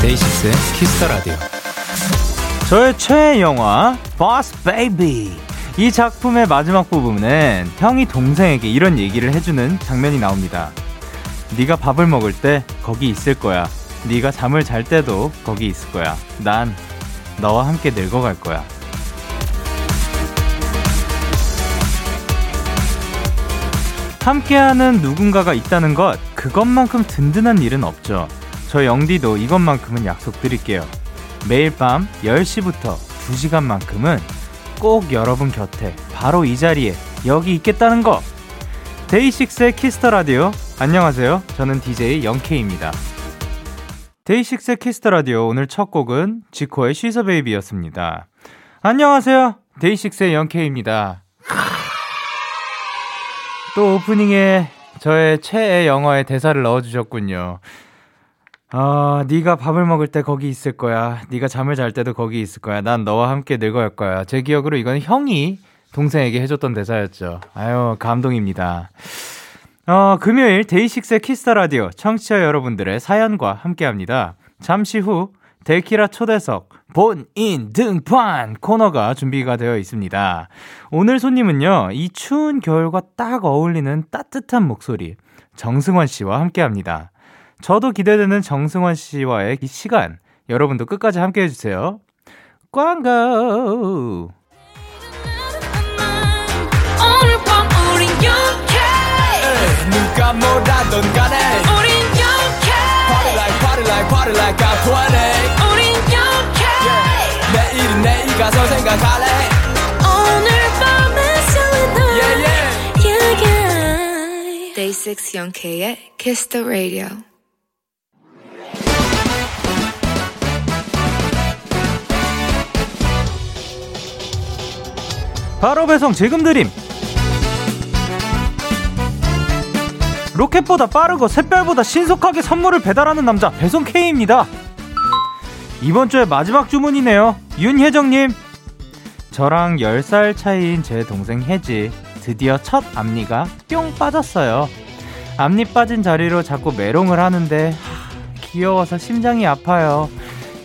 데이식스의 Kiss the Radio. 저의 최애 영화 Boss Baby 이 작품의 마지막 부분엔 형이 동생에게 이런 얘기를 해주는 장면이 나옵니다. 네가 밥을 먹을 때 거기 있을 거야. 네가 잠을 잘 때도 거기 있을 거야. 난 너와 함께 늙어갈 거야. 함께하는 누군가가 있다는 것, 그것만큼 든든한 일은 없죠. 저 영디도 이것만큼은 약속드릴게요. 매일 밤 10시부터 2시간만큼은 꼭 여러분 곁에 바로 이 자리에 여기 있겠다는 거. DAY6의 Kiss the Radio. 안녕하세요. 저는 DJ Young K입니다. DAY6의 Kiss the Radio 오늘 첫 곡은 ZICO의 She's a Baby였습니다. 안녕하세요. DAY6의 Young K입니다. 또 오프닝에 저의 최애 영화의 대사를 넣어주셨군요. 아, 네가 밥을 먹을 때 거기 있을 거야. 네가 잠을 잘 때도 거기 있을 거야. 난 너와 함께 늙어갈 거야. 제 기억으로 이건 형이 동생에게 해줬던 대사였죠. 아유, 감동입니다. 어, 금요일 DAY6의 Kiss the Radio 청취자 여러분들의 사연과 함께합니다. 잠시 후 데키라 초대석 본인 등판 코너가 준비가 되어 있습니다. 오늘 손님은요, 이 추운 겨울과 딱 어울리는 따뜻한 목소리, 정승원 씨와 함께 합니다. 저도 기대되는 정승원 씨와의 이 시간, 여러분도 끝까지 함께 해 주세요. 광고! 누가 뭐라던 간에 우린 영케 Party like party like party like I'm 20 우린 영케 yeah. 내일은 내일 가서 생각할래 오늘 밤에 설레는 yeah, yeah. yeah, yeah. Day 6 영케의 Kiss the Radio 바로 배송 지금 드림 로켓보다 빠르고 샛별보다 신속하게 선물을 배달하는 남자 배송 K입니다. 이번 주에 마지막 주문이네요. 윤혜정님. 저랑 10살 차이인 제 동생 혜지 드디어 첫 앞니가 뿅 빠졌어요. 앞니 빠진 자리로 자꾸 메롱을 하는데 하, 귀여워서 심장이 아파요.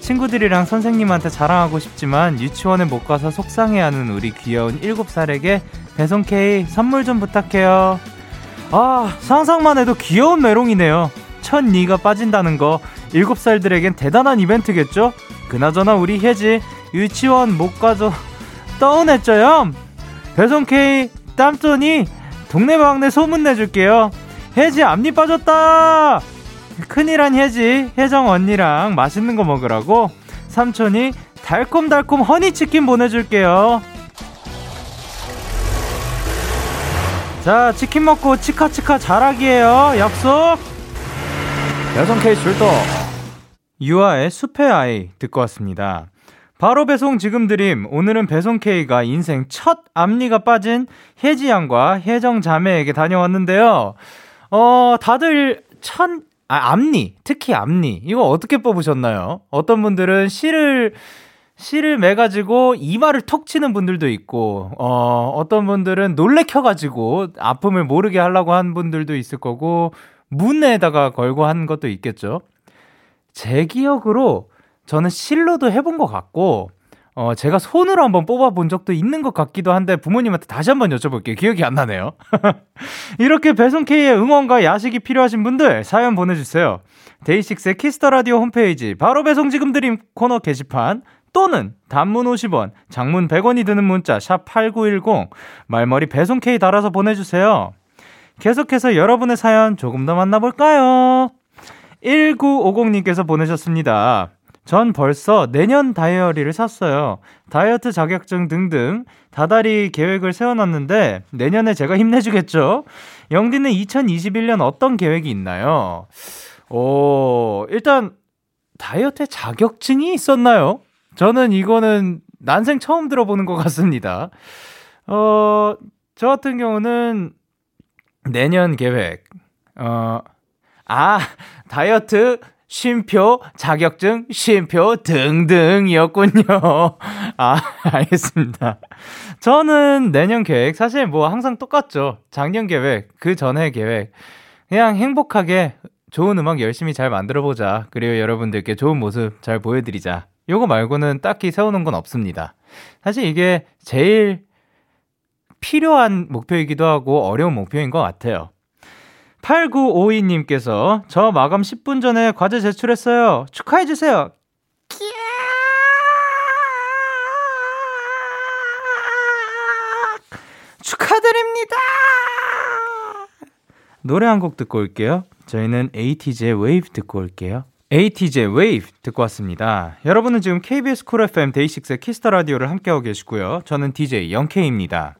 친구들이랑 선생님한테 자랑하고 싶지만 유치원에 못 가서 속상해하는 우리 귀여운 7살에게 배송 K 선물 좀 부탁해요. 아, 상상만 해도 귀여운 메롱이네요. 첫 니가 빠진다는 거 7살들에겐 대단한 이벤트겠죠? 그나저나 우리 혜지 유치원 못 가죠. 떠운했죠요? 배송 K 땀쏘니 동네방네 소문 내줄게요. 혜지 앞니 빠졌다! 큰일한 혜지, 혜정 언니랑 맛있는 거 먹으라고 삼촌이 달콤달콤 허니치킨 보내줄게요. 자, 치킨 먹고 치카치카 자라기에요. 약속! 여성 케이스 출동! 유아의 숲의 아이 듣고 왔습니다. 바로 배송 지금 드림. 오늘은 배송 K가 인생 첫 앞니가 빠진 혜지 양과 혜정 자매에게 다녀왔는데요. 어, 다들 천, 아, 앞니, 특히 앞니. 이거 어떻게 뽑으셨나요? 어떤 분들은 실을 실을 매가지고 이마를 톡 치는 분들도 있고, 어, 어떤 분들은 놀래켜가지고 아픔을 모르게 하려고 한 분들도 있을 거고, 문에다가 걸고 한 것도 있겠죠. 제 기억으로 저는 실로도 해본 것 같고, 어, 제가 손으로 한번 뽑아본 적도 있는 것 같기도 한데 부모님한테 다시 한번 여쭤볼게요. 기억이 안 나네요. 이렇게 배송K의 응원과 야식이 필요하신 분들 사연 보내주세요. DAY6의 Kiss the Radio 홈페이지 바로 배송 지금 드림 코너 게시판 또는 단문 50원, 장문 100원이 드는 문자 샵 8910 말머리 배송 K 달아서 보내주세요. 계속해서 여러분의 사연 조금 더 만나볼까요? 1950님께서 보내셨습니다. 전 벌써 내년 다이어리를 샀어요. 다이어트 자격증 등등 다달이 계획을 세워놨는데 내년에 제가 힘내주겠죠? 영디는 2021년 어떤 계획이 있나요? 오, 일단 다이어트 자격증이 있었나요? 저는 이거는 난생 처음 들어보는 것 같습니다. 어, 저 같은 경우는 내년 계획, 어, 아, 다이어트, 쉼표, 자격증, 쉼표 등등이었군요. 아, 알겠습니다. 저는 내년 계획, 사실 뭐 항상 똑같죠. 작년 계획, 그 전에 계획. 그냥 행복하게 좋은 음악 열심히 잘 만들어보자. 그리고 여러분들께 좋은 모습 잘 보여드리자. 요거 말고는 딱히 세우는 건 없습니다. 사실 이게 제일 필요한 목표이기도 하고 어려운 목표인 것 같아요. 8952님께서 저 마감 10분 전에 과제 제출했어요. 축하해주세요. 축하드립니다! 노래 한 곡 듣고 올게요. 저희는 ATEEZ Wave 듣고 올게요. ATEEZ Wave 듣고 왔습니다. 여러분은 지금 KBS 쿨 FM 데이식스의 키스터 라디오를 함께하고 계시고요. 저는 DJ Young K입니다.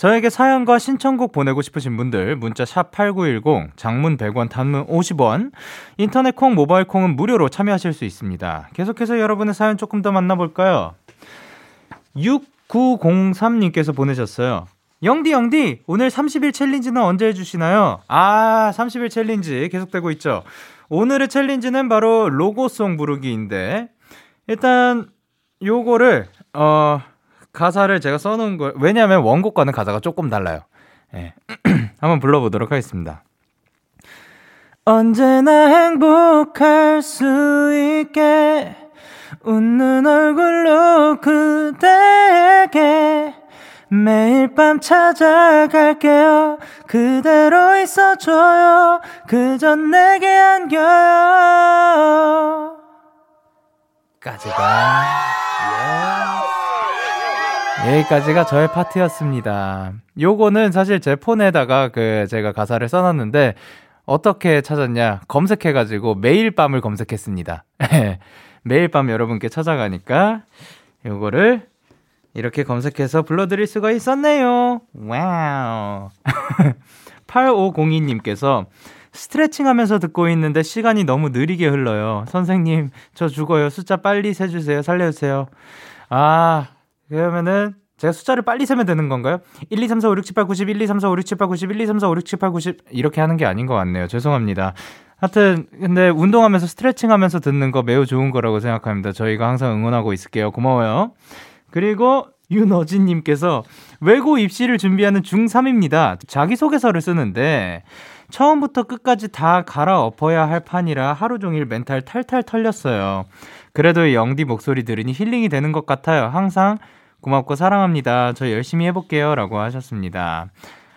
저에게 사연과 신청곡 보내고 싶으신 분들 문자 샵 8910 장문 100원 단문 50원 인터넷 콩 모바일 콩은 무료로 참여하실 수 있습니다. 계속해서 여러분의 사연 조금 더 만나볼까요? 6903님께서 보내셨어요. 영디 영디 오늘 30일 챌린지는 언제 해주시나요? 아 30일 챌린지 계속되고 있죠. 오늘의 챌린지는 바로 로고송 부르기인데 일단 요거를 어 가사를 제가 써놓은 걸 왜냐하면 원곡과는 가사가 조금 달라요. 예. 한번 불러보도록 하겠습니다. 언제나 행복할 수 있게 웃는 얼굴로 그대에게 매일 밤 찾아갈게요 그대로 있어줘요 그저 내게 안겨요 까지가 yeah. 여기까지가 저의 파트였습니다. 요거는 사실 제 폰에다가 그 제가 가사를 써놨는데 어떻게 찾았냐 검색해가지고 매일 밤을 검색했습니다. 매일 밤 여러분께 찾아가니까 요거를 이렇게 검색해서 불러드릴 수가 있었네요. Wow. 8502님께서 스트레칭 하면서 듣고 있는데 시간이 너무 느리게 흘러요. 선생님, 저 죽어요. 숫자 빨리 세주세요. 살려주세요. 아, 그러면은 제가 숫자를 빨리 세면 되는 건가요? 1, 2, 3, 4, 5, 6, 7, 8, 90, 1, 2, 3, 4, 5, 6, 7, 8, 90, 1, 2, 3, 4, 5, 6, 7, 8, 90 이렇게 하는 게 아닌 것 같네요. 죄송합니다. 하여튼 근데 운동하면서 스트레칭하면서 듣는 거 매우 좋은 거라고 생각합니다. 저희가 항상 응원하고 있을게요. 고마워요. 그리고 윤어진님께서 외고 입시를 준비하는 중3입니다. 자기소개서를 쓰는데 처음부터 끝까지 다 갈아엎어야 할 판이라 하루 종일 멘탈 탈탈 털렸어요. 그래도 영디 목소리 들으니 힐링이 되는 것 같아요. 항상 고맙고 사랑합니다. 저 열심히 해볼게요. 라고 하셨습니다.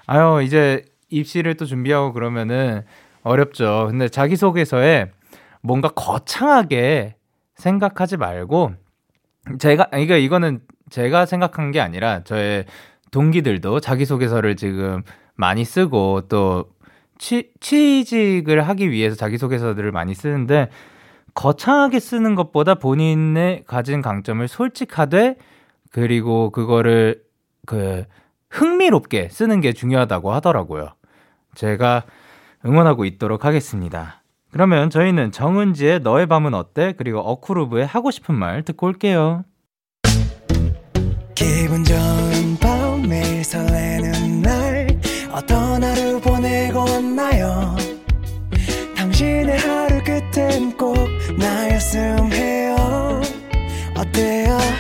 아유, 이제 입시를 또 준비하고 그러면은 어렵죠. 근데 자기소개서에 뭔가 거창하게 생각하지 말고 제가, 그러니까 이거는 제가 생각한 게 아니라 저의 동기들도 자기소개서를 지금 많이 쓰고 또 취, 취직을 하기 위해서 자기소개서들을 많이 쓰는데 거창하게 쓰는 것보다 본인의 가진 강점을 솔직하되 그리고 그거를 그 흥미롭게 쓰는 게 중요하다고 하더라고요. 제가 응원하고 있도록 하겠습니다. 그러면 저희는 정은지의 너의 밤은 어때? 그리고 어쿠르브의 하고 싶은 말 듣고 올게요. 기분 좋은 밤 매일 설레는 날 어떤 하루 보내고 왔나요? 당신의 하루 끝엔 꼭 나였음 해요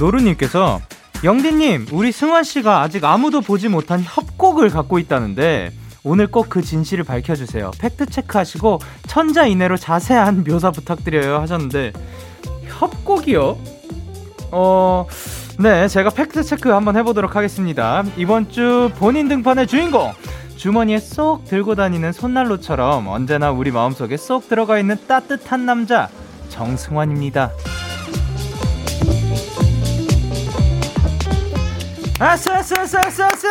노루님께서 영디님, 우리 승환 씨가 아직 아무도 보지 못한 협곡을 갖고 있다는데 오늘 꼭 그 진실을 밝혀주세요. 팩트 체크하시고 천자 이내로 자세한 묘사 부탁드려요 하셨는데 협곡이요? 어, 네, 제가 팩트 체크 한번 해보도록 하겠습니다. 이번 주 본인 등판의 주인공 주머니에 쏙 들고 다니는 손난로처럼 언제나 우리 마음속에 쏙 들어가 있는 따뜻한 남자 정승환입니다. 아싸, 아싸, 아싸, 아싸!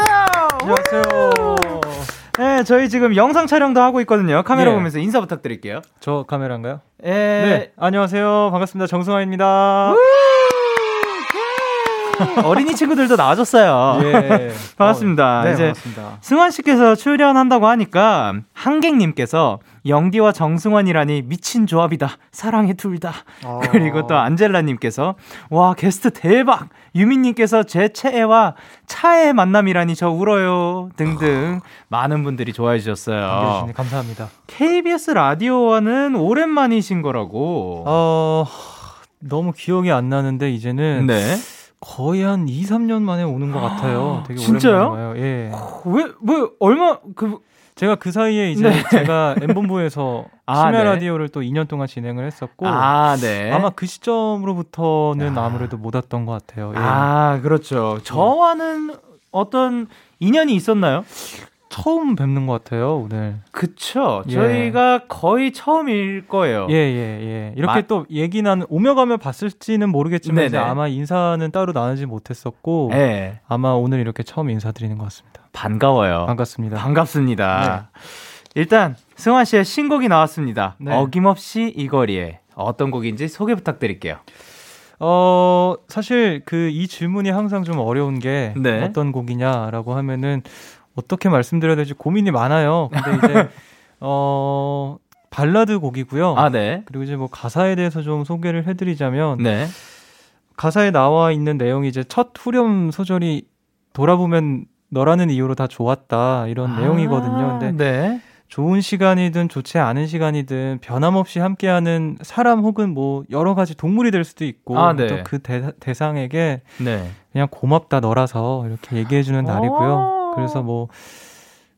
안녕하세요. 네, 저희 지금 영상 촬영도 하고 있거든요. 카메라 예. 보면서 인사 부탁드릴게요. 저 카메라인가요? 예. 네. 안녕하세요. 반갑습니다. 정승환입니다. 어린이 친구들도 나와줬어요. 예. 반갑습니다. 어, 네, 이제 반갑습니다. 승환 씨께서 출연한다고 하니까 한객님께서 영디와 정승환이라니 미친 조합이다. 사랑해 둘 다. 어. 그리고 또 안젤라님께서 와 게스트 대박. 유민님께서 제 최애와 차의 만남이라니 저 울어요. 등등 많은 분들이 좋아해 주셨어요. 감사합니다. KBS 라디오와는 오랜만이신 거라고. 어, 너무 기억이 안 나는데 이제는 네. 거의 한 2, 3년 만에 오는 것 같아요. 되게 진짜요? 오랜만에 와요. 예. 왜, 뭐, 얼마, 그, 제가 그 사이에 이제 네. 제가 M본부에서 아, 심야 네. 라디오를 또 2년 동안 진행을 했었고 아, 네. 아마 그 시점으로부터는 야. 아무래도 못 왔던 것 같아요. 예. 아, 그렇죠. 저와는 어떤 인연이 있었나요? 처음 뵙는 것 같아요, 오늘. 그쵸. 예. 저희가 거의 처음일 거예요. 예, 예, 예. 이렇게 마- 또 얘기 나는 오며 가며 봤을지는 모르겠지만. 아마 인사는 따로 나누지 못했었고 네. 아마 오늘 이렇게 처음 인사드리는 것 같습니다. 반가워요. 반갑습니다. 반갑습니다. 일단 승환 씨의 신곡이 나왔습니다. 네. 어김없이 이 거리에 어떤 곡인지 소개 부탁드릴게요. 어, 사실 그 이 질문이 항상 좀 어려운 게 네. 어떤 곡이냐라고 하면은 어떻게 말씀드려야 될지 고민이 많아요. 근데 이제 어, 발라드 곡이고요. 아, 네. 그리고 이제 뭐 가사에 대해서 좀 소개를 해드리자면 네. 가사에 나와 있는 내용이 이제 첫 후렴 소절이 돌아보면 너라는 이유로 다 좋았다 이런 내용이거든요. 근데 네. 좋은 시간이든 좋지 않은 시간이든 변함없이 함께하는 사람 혹은 뭐 여러 가지 동물이 될 수도 있고 아, 네. 또그 대상에게 네. 그냥 고맙다 너라서 이렇게 얘기해주는 날이고요. 오. 그래서 뭐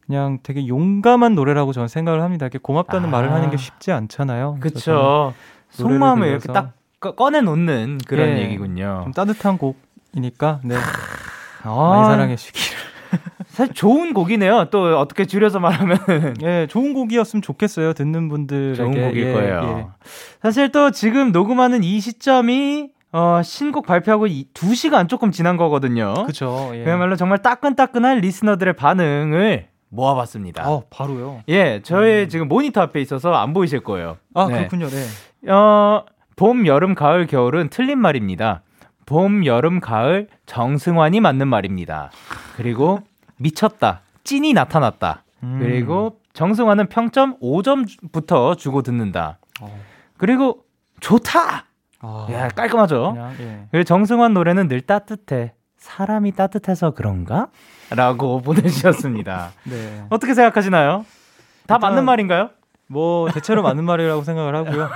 그냥 되게 용감한 노래라고 저는 생각을 합니다. 이렇게 고맙다는 아. 말을 하는 게 쉽지 않잖아요. 노래를 속마음을 이렇게 딱 꺼- 꺼내 놓는 그런 예. 얘기군요. 좀 따뜻한 곡이니까 네 아, 많이 사랑해 주시기를. 사실 좋은 곡이네요. 또 어떻게 줄여서 말하면 예, 좋은 곡이었으면 좋겠어요. 듣는 분들에게 좋은 곡일 예, 거예요. 예. 사실 또 지금 녹음하는 이 시점이 어, 신곡 발표하고 이, 2시간 조금 지난 거거든요. 그죠. 예. 그야말로 정말 따끈따끈한 리스너들의 반응을 모아봤습니다. 어, 바로요. 예, 저의 지금 모니터 앞에 있어서 안 보이실 거예요. 아, 네. 그렇군요. 네. 어, 봄, 여름, 가을, 겨울은 틀린 말입니다. 봄, 여름, 가을, 정승환이 맞는 말입니다. 그리고 미쳤다, 찐이 나타났다. 음. 그리고 정승환은 평점 5점부터 주고 듣는다. 어. 그리고 좋다. 아, 야, 깔끔하죠. 그냥, 예. 그리고 정승환 노래는 늘 따뜻해. 사람이 따뜻해서 그런가? 라고 보내주셨습니다. 네. 어떻게 생각하시나요? 다 일단- 맞는 말인가요? 뭐 대체로 맞는 말이라고 생각을 하고요.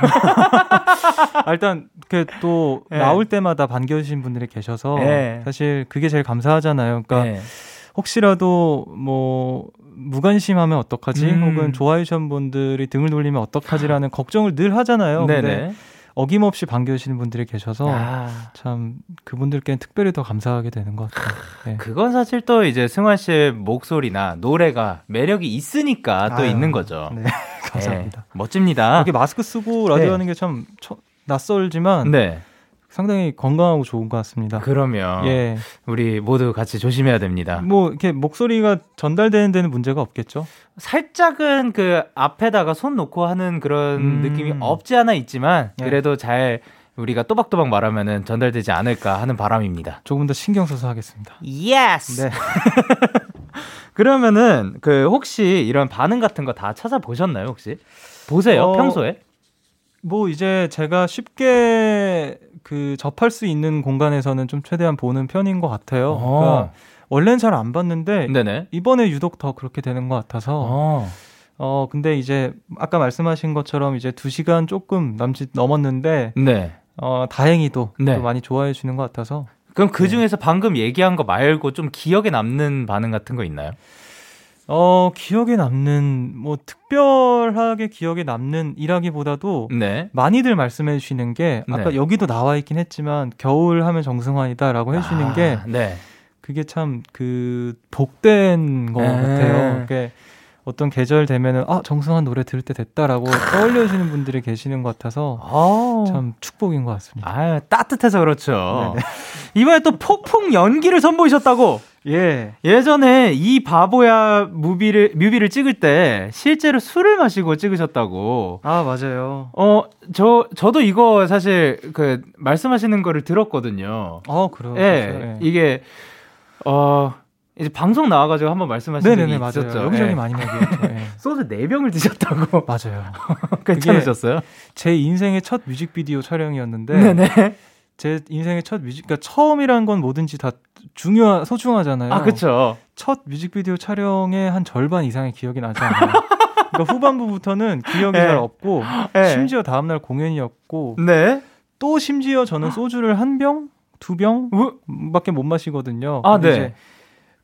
아, 일단 그또 예. 나올 때마다 반겨주신 분들이 계셔서 예. 사실 그게 제일 감사하잖아요. 그러니까 네. 혹시라도 뭐 무관심하면 어떡하지? 음. 혹은 좋아해 주신 분들이 등을 돌리면 어떡하지라는 걱정을 늘 하잖아요. 근데 네네. 어김없이 반겨주시는 분들이 계셔서 아, 참 그분들께는 특별히 더 감사하게 되는 것 같아요. 네. 그건 사실 또 이제 승환 씨의 목소리나 노래가 매력이 있으니까 또 아유, 있는 거죠. 네, 감사합니다. 예, 멋집니다. 이렇게 마스크 쓰고 라디오 네. 하는 게 참 낯설지만 네. 상당히 건강하고 좋은 것 같습니다. 그러면 예. 우리 모두 같이 조심해야 됩니다. 뭐 이렇게 목소리가 전달되는 데는 문제가 없겠죠. 살짝은 그 앞에다가 손 놓고 하는 그런 음. 느낌이 없지 않아 있지만 네. 그래도 잘 우리가 또박또박 말하면은 전달되지 않을까 하는 바람입니다. 조금 더 신경 써서 하겠습니다. Yes. 네. 그러면은 그 혹시 이런 반응 같은 거 다 찾아보셨나요, 혹시? 보세요, 어, 평소에? 뭐 이제 제가 쉽게 그 접할 수 있는 공간에서는 좀 최대한 보는 편인 것 같아요. 어. 그러니까 원래는 잘 안 봤는데 네네. 이번에 유독 더 그렇게 되는 것 같아서 어. 어 근데 이제 아까 말씀하신 것처럼 이제 두 시간 조금 남짓 넘었는데 네. 어 다행히도 네. 또 많이 좋아해 주는 것 같아서 그럼 그 중에서 방금 얘기한 거 말고 좀 기억에 남는 반응 같은 거 있나요? 어 기억에 남는 뭐 특별하게 기억에 남는 이라기보다도 네. 많이들 말씀해 주시는 게 아까 네. 여기도 나와 있긴 했지만 겨울 하면 정승환이다라고 해 주시는 아, 게 네. 그게 참 그 복된 것 네. 같아요. 그게 어떤 계절 되면은 아 정승환 노래 들을 때 됐다라고 떠올려주시는 분들이 계시는 것 같아서 아, 참 축복인 것 같습니다. 아 따뜻해서 그렇죠. 이번에 또 폭풍 연기를 선보이셨다고. 예. 예전에 이 바보야 뮤비를 뮤비를 찍을 때 실제로 술을 마시고 찍으셨다고. 아 맞아요. 어, 저 저도 이거 사실 그 말씀하시는 거를 들었거든요. 어 그래요. 예. 그렇죠. 이게 어 이제 방송 나와 가지고 한번 말씀하신 적이 네네네 맞아요. 있었죠. 여기저기 예. 많이 먹이죠. 예. 소주 4병을 드셨다고. 맞아요. 괜찮으셨어요? 제 인생의 첫 뮤직비디오 촬영이었는데 네네. 제 인생의 첫 뮤직 그러니까 처음이란 건 뭐든지 다 중요 소중하잖아요. 아, 그쵸. 첫 뮤직비디오 촬영의 한 절반 이상의 기억이 나지 않아요. 그러니까 후반부부터는 기억이 네. 잘 없고 네. 심지어 다음날 공연이었고 네. 또 심지어 저는 소주를 한 병, 두 병밖에 못 마시거든요. 아, 네. 이제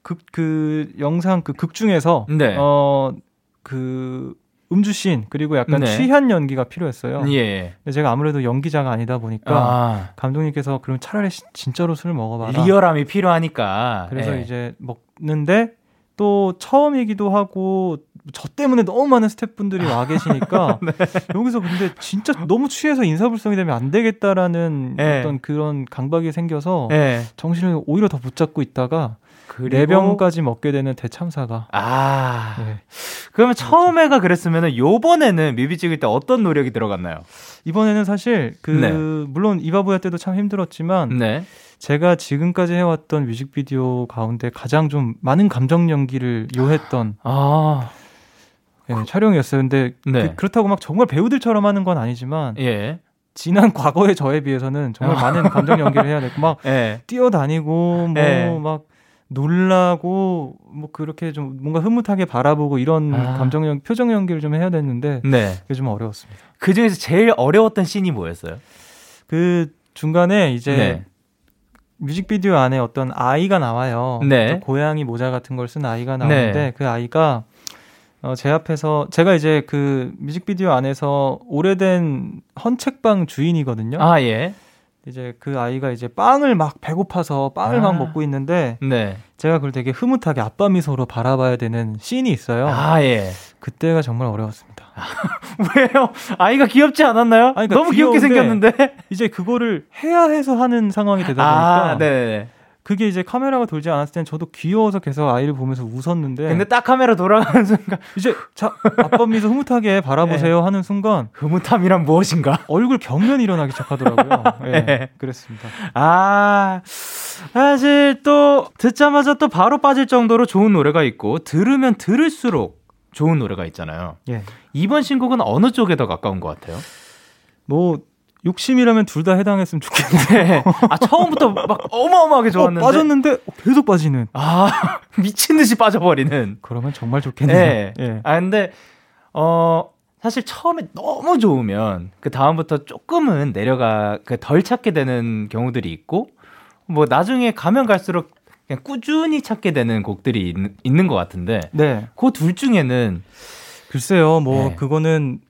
극, 그 영상 그 극 중에서 네. 어그 음주 씬 그리고 약간 네. 취한 연기가 필요했어요. 예. 근데 제가 아무래도 연기자가 아니다 보니까 아, 감독님께서 그럼 차라리 시- 진짜로 술을 먹어봐라. 리얼함이 필요하니까. 그래서 예. 이제 먹는데 또 처음이기도 하고 저 때문에 너무 많은 스태프분들이 와 계시니까 네. 여기서 근데 진짜 너무 취해서 인사불성이 되면 안 되겠다라는 네. 어떤 그런 강박이 생겨서 예. 정신을 오히려 더 붙잡고 있다가 네 병까지 먹게 되는 대참사가 아. 예. 그러면 처음에가 그랬으면은 요번에는 뮤비 찍을 때 어떤 노력이 들어갔나요? 이번에는 사실 그 네. 물론 이바보야 때도 참 힘들었지만 네. 제가 지금까지 해왔던 뮤직비디오 가운데 가장 좀 많은 감정 연기를 요했던 아. 예, 촬영이었어요. 근데 네. 그, 렇다고 막 정말 배우들처럼 하는 건 아니지만 예. 지난 과거의 저에 비해서는 정말 많은 감정 연기를 해야 되고 막 예. 뛰어다니고 뭐 네. 막 놀라고 뭐 그렇게 좀 뭔가 흐뭇하게 바라보고 이런 아. 감정 연 표정 연기를 좀 해야 됐는데 네. 그게 좀 어려웠습니다. 그 중에서 제일 어려웠던 씬이 뭐였어요? 그 중간에 이제 네. 뮤직비디오 안에 어떤 아이가 나와요. 네. 고양이 모자 같은 걸 쓴 아이가 나오는데 네. 그 아이가 어, 제 앞에서 제가 이제 그 뮤직비디오 안에서 오래된 헌책방 주인이거든요. 아, 예. 이제 그 아이가 이제 빵을 막 배고파서 빵을 아. 막 먹고 있는데 네. 제가 그걸 되게 흐뭇하게 아빠 미소로 바라봐야 되는 씬이 있어요. 아, 예. 그때가 정말 어려웠습니다. 왜요? 아이가 귀엽지 않았나요? 아니, 그러니까 너무 귀엽게 생겼는데. 이제 그거를 해야 해서 하는 상황이 되다 보니까 아, 네. 그게 이제 카메라가 돌지 않았을 땐 저도 귀여워서 계속 아이를 보면서 웃었는데 근데 딱 카메라 돌아가는 순간 이제 자 아빠 미소 흐뭇하게 바라보세요 네. 하는 순간 흐뭇함이란 무엇인가? 얼굴 벽면이 일어나기 시작하더라고요. 예, 네. 그랬습니다. 아, 사실 또 듣자마자 또 바로 빠질 정도로 좋은 노래가 있고 들으면 들을수록 좋은 노래가 있잖아요. 예. 이번 신곡은 어느 쪽에 더 가까운 것 같아요? 뭐 욕심이라면 둘 다 해당했으면 좋겠는데 네. 아 처음부터 막 어마어마하게 좋았는데 어, 빠졌는데 계속 빠지는. 아 미친 듯이 빠져버리는. 그러면 정말 좋겠네요. 네. 예. 아 근데 어 사실 처음에 너무 좋으면 그 다음부터 조금은 내려가 그 덜 찾게 되는 경우들이 있고 뭐 나중에 가면 갈수록 그냥 꾸준히 찾게 되는 곡들이 있, 있는 것 같은데 네. 그 둘 중에는 글쎄요. 뭐 네. 그거는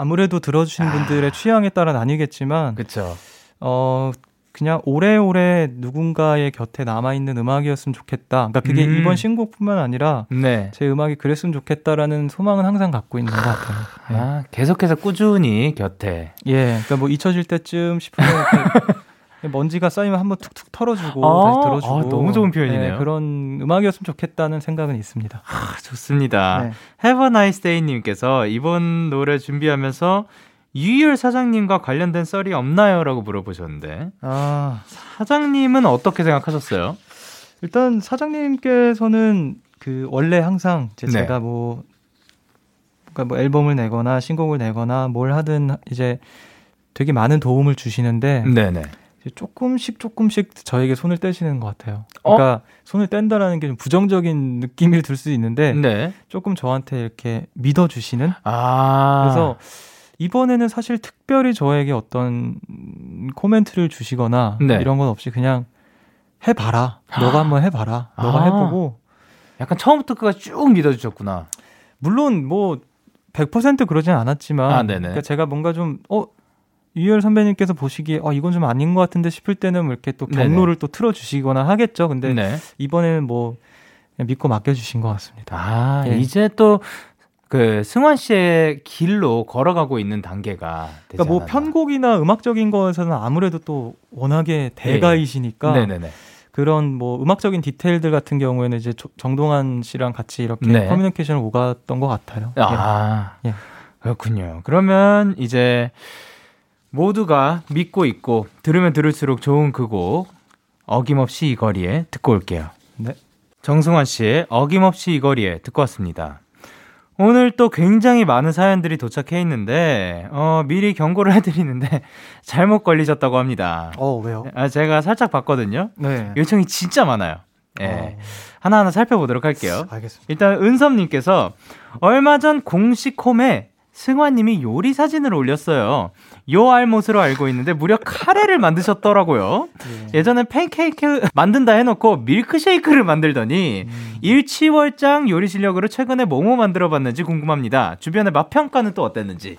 아무래도 들어주시는 분들의 취향에 따라 나뉘겠지만 그쵸 어 그냥 오래오래 누군가의 곁에 남아 있는 음악이었으면 좋겠다. 그러니까 그게 음. 이번 신곡뿐만 아니라 네. 제 음악이 그랬으면 좋겠다라는 소망은 항상 갖고 있는 것 같아요. 네. 아, 계속해서 꾸준히 곁에 예, 그러니까 뭐 잊혀질 때쯤 싶으면 먼지가 쌓이면 한번 툭툭 털어주고 아, 다시 들어주고 아, 너무 좋은 표현이네요. 네, 그런 음악이었으면 좋겠다는 생각은 있습니다. 아, 좋습니다. 네. Have a nice day님께서 이번 노래 준비하면서 유희열 사장님과 관련된 썰이 없나요? 라고 물어보셨는데 아 사장님은 어떻게 생각하셨어요? 일단 사장님께서는 그 원래 항상 이제 네. 제가 뭐 그러니까 뭐 앨범을 내거나 신곡을 내거나 뭘 하든 이제 되게 많은 도움을 주시는데 네네. 조금씩 조금씩 저에게 손을 떼시는 것 같아요. 어? 그러니까 손을 뗀다라는 게 좀 부정적인 느낌을 들 수 있는데 네. 조금 저한테 이렇게 믿어주시는. 아. 그래서 이번에는 사실 특별히 저에게 어떤 코멘트를 주시거나 네. 이런 건 없이 그냥 해봐라. 너가 한번 해봐라. 너가 아. 해보고 약간 처음부터 끝까지 쭉 믿어주셨구나. 물론 뭐100% 그러진 않았지만 아, 네네. 그러니까 제가 뭔가 좀 어. 유열 선배님께서 보시기에 어 이건 좀 아닌 것 같은데 싶을 때는 뭐 이렇게 또 네네. 경로를 또 틀어주시거나 하겠죠. 근데 네. 이번에는 뭐 믿고 맡겨주신 것 같습니다. 아, 예. 이제 또, 그, 승환 씨의 길로 걸어가고 있는 단계가. 그러니까 뭐 않았나. 편곡이나 음악적인 거에서는 아무래도 또 워낙에 대가이시니까 예. 네네네. 그런 뭐 음악적인 디테일들 같은 경우에는 이제 조- 정동환 씨랑 같이 이렇게 네. 커뮤니케이션을 오갔던 것 같아요. 아, 예. 그렇군요. 그러면 이제 모두가 믿고 있고 들으면 들을수록 좋은 그 곡 어김없이 이 거리에 듣고 올게요. 네. 정승환 씨의 어김없이 이 거리에 듣고 왔습니다. 오늘 또 굉장히 많은 사연들이 도착해 있는데 어, 미리 경고를 해드리는데 잘못 걸리셨다고 합니다. 어 왜요? 아, 제가 살짝 봤거든요. 네. 요청이 진짜 많아요. 예. 어, 하나하나 살펴보도록 할게요. 알겠습니다. 일단 은섭님께서 얼마 전 공식 홈에 승환님이 요리 사진을 올렸어요. 요 알못으로 알고 있는데 무려 카레를 만드셨더라고요. 예 전에 팬케이크 만든다 해놓고 밀크쉐이크를 만들더니 일치월장 요리 실력으로 최근에 뭐뭐 만들어봤는지 궁금합니다. 주변의 맛 평가는 또 어땠는지.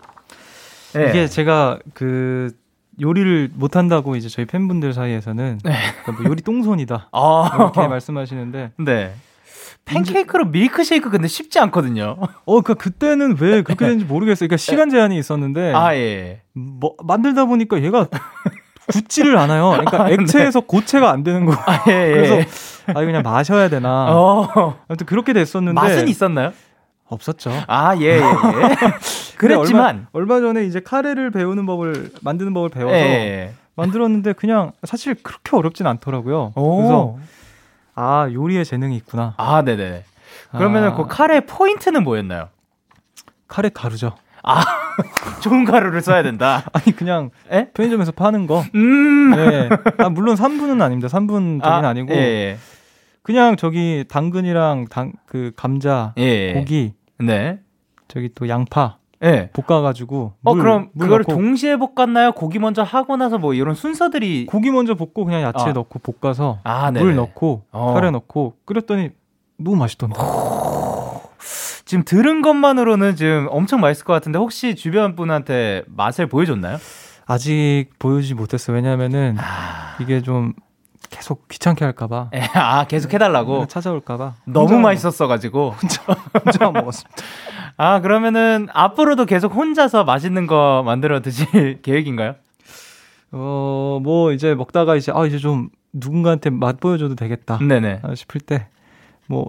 예. 이게 제가 그 요리를 못한다고 이제 저희 팬분들 사이에서는 그러니까 뭐 요리 똥손이다 아, 이렇게 말씀하시는데 네. 팬케이크로 밀크쉐이크 근데 쉽지 않거든요. 어 그 그때는 왜 그렇게 됐는지 모르겠어요. 그러니까 시간 제한이 있었는데 아 예. 뭐 만들다 보니까 얘가 굳지를 않아요. 그러니까 액체에서 고체가 안 되는 거. 아, 예, 예. 그래서 아 그냥 마셔야 되나. 어. 아무튼 그렇게 됐었는데 맛은 있었나요? 없었죠. 아, 예, 예, 예. 그랬지만. 얼마, 얼마 전에 이제 카레를 배우는 법을 만드는 법을 배워서 예. 만들었는데 그냥 사실 그렇게 어렵진 않더라고요. 오. 그래서 아 요리에 재능이 있구나. 아, 네네. 그러면은 아. 그 카레 포인트는 뭐였나요? 카레 가루죠. 좋은 가루를 써야 된다. 아니 그냥 예? 편의점에서 파는 거. 음. 네. 아, 물론 3분은 아닙니다. 3분 저기는 아, 니고 예, 예. 그냥 저기 당근이랑 당 그 감자, 예. 고기, 네. 저기 또 양파 예. 볶아가지고 어, 물, 그럼 물 그거를 넣고 동시에 볶았나요? 고기 먼저 하고 나서 뭐 이런 순서들이. 고기 먼저 볶고 그냥 야채 아. 넣고 볶아서 아, 네. 물 넣고 어. 카레 넣고 끓였더니 너무 맛있던데. 지금 들은 것만으로는 지금 엄청 맛있을 것 같은데 혹시 주변 분한테 맛을 보여줬나요? 아직 보여주지 못했어. 요 왜냐면은 아, 이게 좀 계속 귀찮게 할까봐. 예, 아 계속 해달라고. 찾아올까봐. 너무 혼자- 맛있었어 가지고. 혼자 먹었습니다. 아 그러면은 앞으로도 계속 혼자서 맛있는 거 만들어 드실 계획인가요? 어, 뭐 이제 먹다가 이제 아 이제 좀 누군가한테 맛 보여 줘도 되겠다 네네. 아, 싶을 때 뭐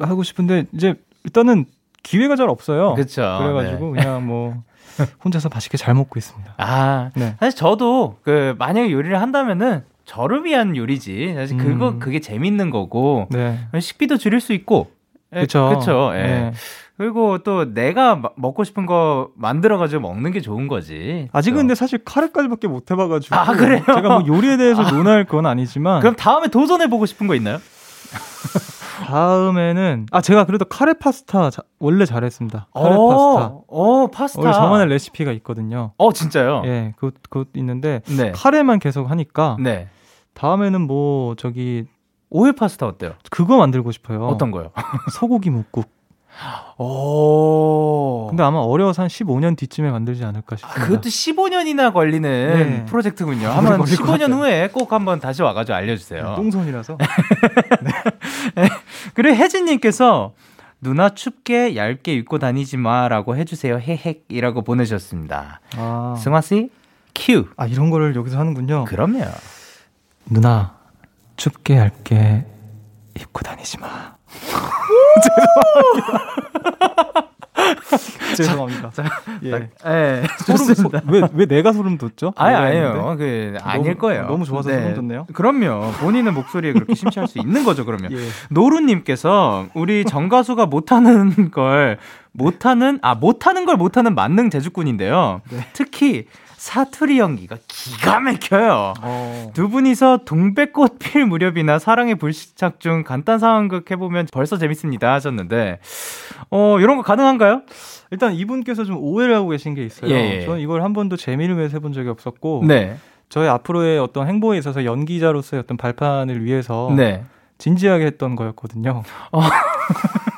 하고 싶은데 이제 일단은 기회가 잘 없어요. 그렇죠. 그래 가지고 그냥 뭐 혼자서 맛있게 잘 먹고 있습니다. 아 네. 사실 저도 그 만약에 요리를 한다면은 저를 위한 요리지. 사실 그거 음. 그게 재밌는 거고 네. 식비도 줄일 수 있고. 예, 그렇죠. 그쵸. 예. 네. 그리고 또 내가 마- 먹고 싶은 거 만들어 가지고 먹는 게 좋은 거지. 아직은 그쵸? 근데 사실 카레까지밖에 못 해봐가지고 아, 그래요? 제가 뭐 요리에 대해서 논할 건 아니지만 그럼 다음에 도전해 보고 싶은 거 있나요? 다음에는 아 제가 그래도 카레 파스타 자- 원래 잘했습니다. 카레 어, 파스타 어, 파스타. 원래 저만의 레시피가 있거든요. 어, 진짜요? 예, 그것 그것 있는데 네. 카레만 계속 하니까 네. 다음에는 뭐 저기 오일 파스타 어때요? 그거 만들고 싶어요. 어떤 거요? 소고기 묵국. 오. 근데 아마 어려워서 한 15년 뒤쯤에 만들지 않을까 아, 싶습니다. 그것도 15년이나 걸리는 네. 프로젝트군요. 것 15년 같아요. 후에 꼭 한번 다시 와가지고 알려주세요. 똥손이라서. 그리고 혜진님께서 누나 춥게 얇게 입고 다니지 마라고 해주세요. 헤헷이라고 보내주셨습니다. 아, 승화 씨, 큐. 아 이런 거를 여기서 하는군요. 그럼요. 누나 춥게 얇게 입고 다니지 마. 죄송합니다. 죄송합니다. 예. 예, 소름 좋습니다. 소- 왜, 왜 내가 소름 돋죠? 아니 아니에요. 그 아닐 너무- 거예요. 너무 좋아서 소름 돋네요. 그럼요. 본인의 목소리에 그렇게 심취할 수 있는 거죠. 그러면 예. 노루님께서 우리 정가수가 못하는 걸 못하는 아 못하는 걸 못하는 만능 제주꾼인데요. 네. 특히 사투리 연기가 기가 막혀요. 어, 두 분이서 동백꽃 필 무렵이나 사랑의 불시착 중 간단 상황극 해보면 벌써 재밌습니다 하셨는데 어 이런 거 가능한가요? 일단 이분께서 좀 오해를 하고 계신 게 있어요. 예, 예. 저는 이걸 한 번도 재미를 위해서 해본 적이 없었고 네, 저의 앞으로의 어떤 행보에 있어서 연기자로서의 어떤 발판을 위해서 네. 진지하게 했던 거였거든요.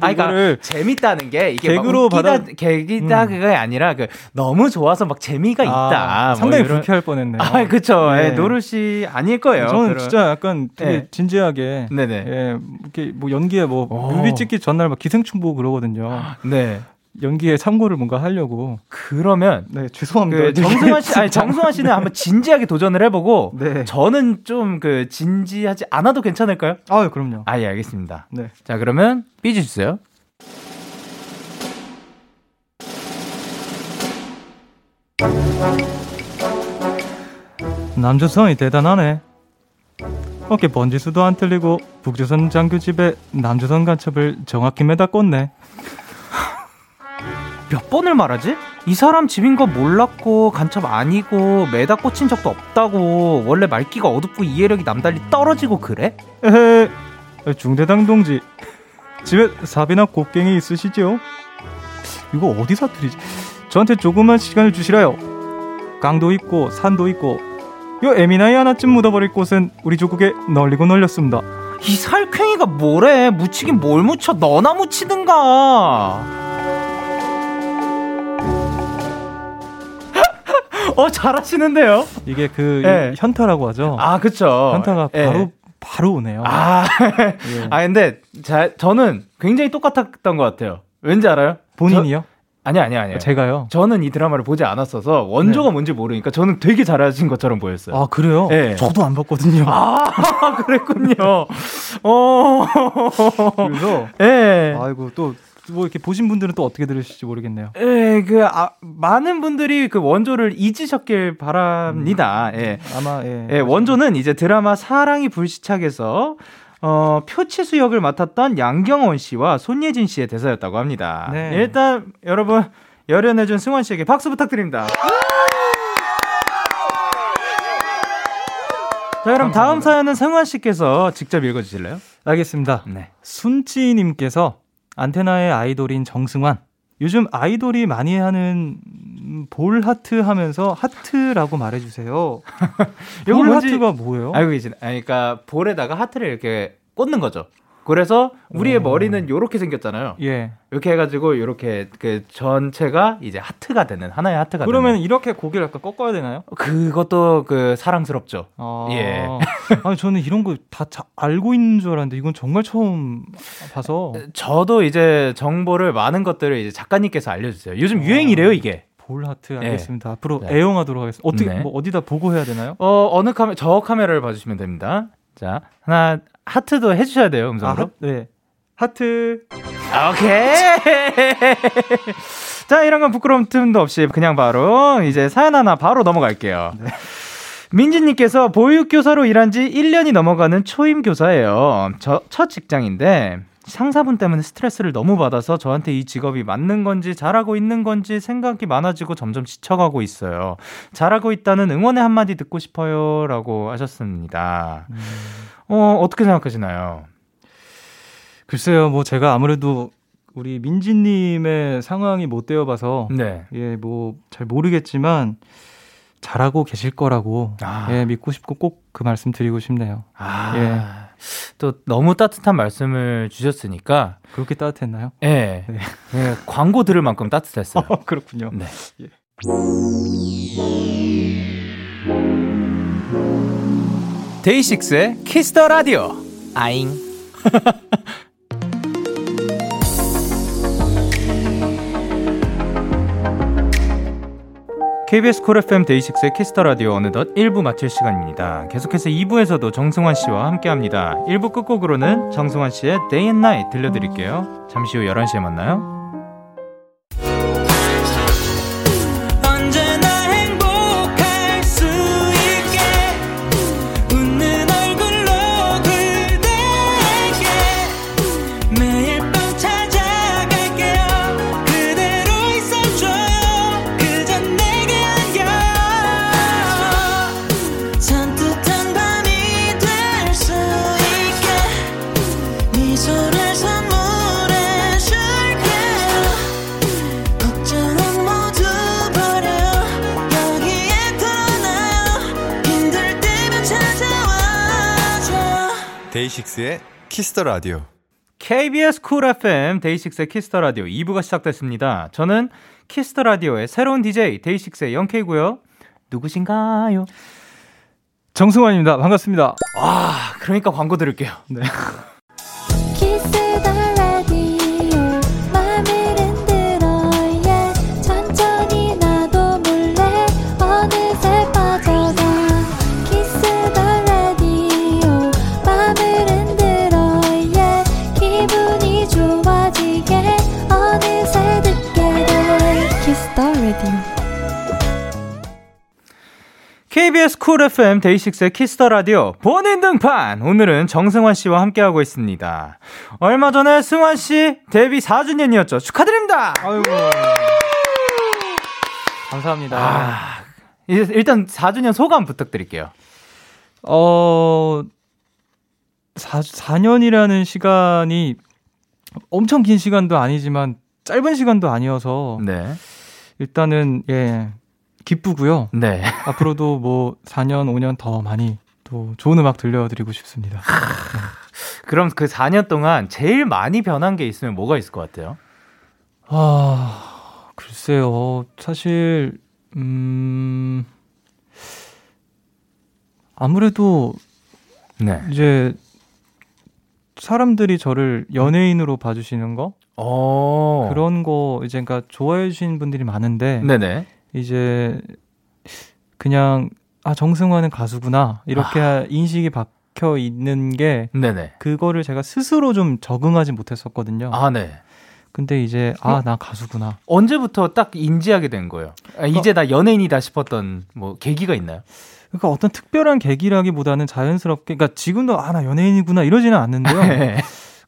아니, 그러니까 재밌다는 게 이게 개그로 받아 개기다 음. 그게 아니라 그 너무 좋아서 막 재미가 아, 있다. 뭐 상당히 뭐. 불쾌할 뻔했네요. 아, 그렇죠. 네. 예, 노릇이 아닐 거예요. 저는 그런... 진짜 약간 되게 네. 진지하게 네네. 예, 이렇게 뭐 연기에 뭐 뮤비 찍기 전날 막 기생충 보고 그러거든요. 네. 연기에 참고를 뭔가 하려고. 그러면 네 죄송합니다. 그 정승환 씨, 아니 정승환 씨는 한번 진지하게 도전을 해보고. 네. 저는 좀 그 진지하지 않아도 괜찮을까요? 아 그럼요. 아예 알겠습니다. 네. 자 그러면 삐지 주세요. 남조선이 대단하네. 어깨 번지수도 안 틀리고 북조선 장교 집에 남조선 간첩을 정확히 매다 꽂네. 몇 번을 말하지? 이 사람 집인 거 몰랐고 간첩 아니고 매다 꽂힌 적도 없다고 원래 말기가 어둡고 이해력이 남달리 떨어지고 그래? 에헤 중대당 동지 집에 사비나 곡괭이 있으시죠? 이거 어디 사투리지? 저한테 조금만 시간을 주시라요 강도 있고 산도 있고 요 에미나이 하나쯤 묻어버릴 곳은 우리 조국에 널리고 널렸습니다 이 살쾡이가 뭐래 묻히긴 뭘 묻혀 너나 묻히든가 어 잘하시는데요. 이게 그 네. 현타라고 하죠. 아 그렇죠. 현타가 네. 바로 바로 오네요. 아, 예. 아 근데 자, 저는 굉장히 똑같았던 것 같아요. 왠지 알아요? 본인이요? 저, 아니 아니 아니. 제가요. 저는 이 드라마를 보지 않았어서 원조가 네. 뭔지 모르니까 저는 되게 잘하신 것처럼 보였어요. 아 그래요? 네. 저도 안 봤거든요. 아 그랬군요. 어. 그래서. 예. 네. 아이고 또 뭐 이렇게 보신 분들은 또 어떻게 들으실지 모르겠네요. 예, 그 아, 많은 분들이 그 원조를 잊으셨길 바랍니다. 음, 예. 아마 예. 예 원조는 이제 드라마 사랑이 불시착에서 어, 표치수 역을 맡았던 양경원 씨와 손예진 씨의 대사였다고 합니다. 네. 일단 여러분 열연해준 승원 씨에게 박수 부탁드립니다. 자, 그럼 다음 사연은 승원 씨께서 직접 읽어주실래요? 알겠습니다. 네. 순지님께서 안테나의 아이돌인 정승환. 요즘 아이돌이 많이 하는 볼 하트 하면서 하트라고 말해주세요. 볼 하트가 뭐예요? 알고 계시나? 그러니까 볼에다가 하트를 이렇게 꽂는 거죠. 그래서 우리의 오. 머리는 요렇게 생겼잖아요. 예. 이렇게 해가지고 요렇게 그 전체가 이제 하트가 되는 하나의 하트가 그러면 되는. 이렇게 고개를 약간 꺾어야 되나요? 그것도 그 사랑스럽죠. 아. 예. 아니 저는 이런 거 다 알고 있는 줄 알았는데 이건 정말 처음 봐서. 저도 이제 정보를 많은 것들을 이제 작가님께서 알려주세요. 요즘 아. 유행이래요 이게. 볼 하트 알겠습니다. 네. 앞으로 네. 애용하도록 하겠습니다. 어떻게 네. 뭐 어디다 보고 해야 되나요? 어 어느 카메라 저 카메라를 봐주시면 됩니다. 자 하나 하트도 해주셔야 돼요, 음성으로. 아, 네. 하트. 오케이. 자, 이런 건 부끄러움 틈도 없이 그냥 바로 이제 사연 하나 바로 넘어갈게요. 네. 민지님께서 보육교사로 일한 지 1년이 넘어가는 초임 교사예요. 저 첫 직장인데 상사분 때문에 스트레스를 너무 받아서 저한테 이 직업이 맞는 건지 잘하고 있는 건지 생각이 많아지고 점점 지쳐가고 있어요. 잘하고 있다는 응원의 한마디 듣고 싶어요. 라고 하셨습니다. 음. 어, 어떻게 생각하시나요? 글쎄요, 뭐 제가 아무래도 우리 민지님의 상황이 못 되어봐서 네. 예, 뭐 잘 모르겠지만 잘하고 계실 거라고 아. 예, 믿고 싶고 꼭 그 말씀 드리고 싶네요. 아. 예. 또 너무 따뜻한 말씀을 주셨으니까 그렇게 따뜻했나요? 예. 네. 네. 광고 들을 만큼 따뜻했어요. 어, 그렇군요. 네. 예. DAY6의 Kiss the Radio. 아잉. KBS 콜 FM 데이식스의 키스터 라디오 어느덧 1부 마칠 시간입니다. 계속해서 2부에서도 정승환 씨와 함께 합니다. 1부 끝곡으로는 정승환 씨의 Day and Night 들려드릴게요. 잠시 후 11시에 만나요. DAY6의 Kiss the Radio. KBS 쿨 FM 데이식스의 키스터 라디오 2부가 시작됐습니다. 저는 Kiss the Radio의 새로운 DJ 데이식스의 영케이고요. 누구신가요? 정승환입니다. 반갑습니다. 아, 그러니까 광고 드릴게요. 네. KBS 쿨 FM 데이식스의 키스터 라디오 본인 등판 오늘은 정승환 씨와 함께하고 있습니다. 얼마 전에 승환 씨 데뷔 4주년이었죠. 축하드립니다. 아이고. 감사합니다. 아, 일단 4주년 소감 부탁드릴게요. 어 4, 4년이라는 시간이 엄청 긴 시간도 아니지만 짧은 시간도 아니어서 네. 일단은 예 기쁘고요. 네. 앞으로도 뭐 4년, 5년 더 많이 또 좋은 음악 들려드리고 싶습니다. 그럼 그 4년 동안 제일 많이 변한 게 있으면 뭐가 있을 것 같아요? 아, 글쎄요. 사실, 음, 아무래도 네. 이제 사람들이 저를 연예인으로 봐주시는 거? 어. 그런 거 이제 그러니까 좋아해 주시는 분들이 많은데 네네. 이제 그냥 아 정승환은 가수구나 이렇게 아. 인식이 박혀 있는 게 네네. 그거를 제가 스스로 좀 적응하지 못했었거든요. 아, 네. 근데 이제 아 나 가수구나. 언제부터 딱 인지하게 된 거예요? 아, 이제 나 연예인이다 싶었던 뭐 계기가 있나요? 그러니까 어떤 특별한 계기라기보다는 자연스럽게 그러니까 지금도 아 나 연예인이구나 이러지는 않는데요.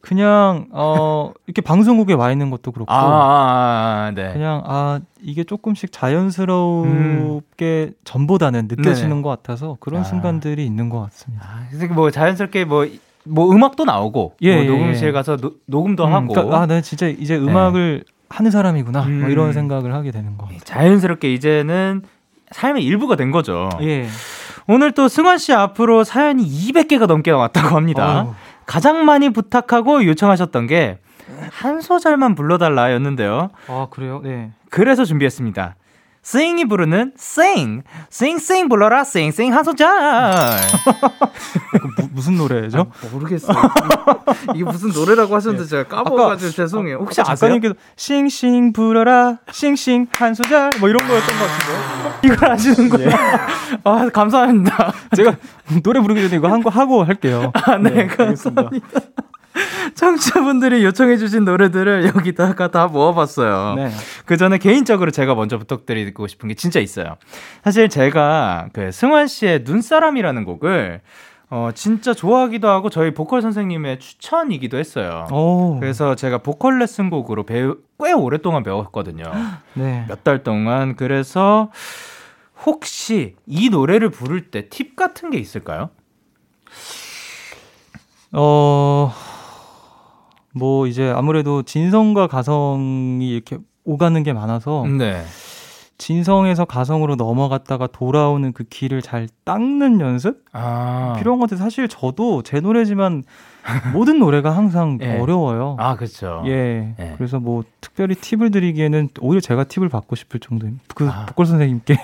네. 그냥 어 이렇게 방송국에 와 있는 것도 그렇고 아, 아, 아, 네. 그냥 아 이게 조금씩 자연스럽게 전보다는 느껴지는 음. 네네. 것 같아서 그런 아. 순간들이 있는 것 같습니다. 아, 그래서 뭐 자연스럽게 뭐, 뭐 음악도 나오고 예, 뭐 예, 녹음실 예. 가서 노, 녹음도 음, 하고 그러니까 아, 나 진짜 이제 음악을 하는 사람이구나. 음. 뭐 이런 생각을 하게 되는 거. 예, 자연스럽게 이제는 삶의 일부가 된 거죠. 예. 오늘 또 승환 씨 앞으로 사연이 200개가 넘게 왔다고 합니다. 어우, 가장 많이 부탁하고 요청하셨던 게 한 소절만 불러달라였는데요. 아 그래요? 네. 그래서 준비했습니다. 싱이 부르는 Sing, Sing Sing 불러라 Sing Sing 한 소절. 무, 무슨 노래죠? 아, 모르겠어요. 이게 무슨 노래라고 하셨는데 제가 까먹어가지고 죄송해요. 혹시 아까 아세요? 작가님께서 싱싱 불어라 싱싱 한 소절 뭐 이런 거였던 것 같은데 이걸 아시는 거예요? 아 감사합니다. 제가 노래 부르기 전에 이거 한 거 하고 할게요. 아, 네, 알겠습니다. 감사합니다. 청취자분들이 요청해주신 노래들을 여기다가 다 모아봤어요. 네. 그 전에 개인적으로 제가 먼저 부탁드리고 싶은 게 진짜 있어요. 사실 제가 그 승환 씨의 눈사람이라는 곡을 어, 진짜 좋아하기도 하고 저희 보컬 선생님의 추천이기도 했어요. 오. 그래서 제가 보컬 레슨 곡으로 배우, 꽤 오랫동안 배웠거든요. 네. 몇달 동안. 그래서 혹시 이 노래를 부를 때 팁 같은 게 있을까요? 어, 뭐 이제 아무래도 진성과 가성이 이렇게 오가는 게 많아서 네. 진성에서 가성으로 넘어갔다가 돌아오는 그 길을 잘 닦는 연습 아. 필요한 것 같아요. 사실 저도 제 노래지만 모든 노래가 항상 예. 어려워요. 아, 그렇죠. 예. 예. 그래서 뭐 특별히 팁을 드리기에는 오히려 제가 팁을 받고 싶을 정도입니다. 그 아. 보컬 선생님께.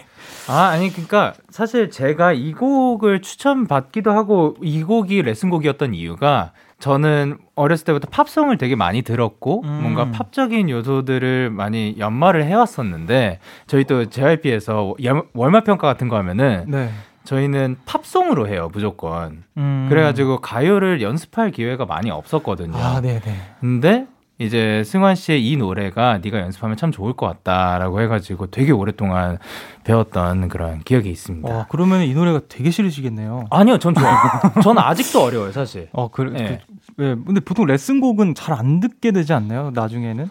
아, 아니 그러니까 사실 제가 이 곡을 추천받기도 하고 이 곡이 레슨곡이었던 이유가 저는 어렸을 때부터 팝송을 되게 많이 들었고 음. 뭔가 팝적인 요소들을 많이 연마를 해왔었는데 저희 또 JYP에서 월말 평가 같은 거 하면은 네. 저희는 팝송으로 해요 무조건 음. 그래가지고 가요를 연습할 기회가 많이 없었거든요. 아, 네, 네. 근데 이제 승환 씨의 이 노래가 네가 연습하면 참 좋을 것 같다라고 해가지고 되게 오랫동안 배웠던 그런 기억이 있습니다. 어, 그러면 이 노래가 되게 싫으시겠네요. 아니요, 전 좋아요. 저는 아직도 어려워요, 사실. 어, 그래. 예. 그, 예. 근데 보통 레슨곡은 잘 안 듣게 되지 않나요? 나중에는?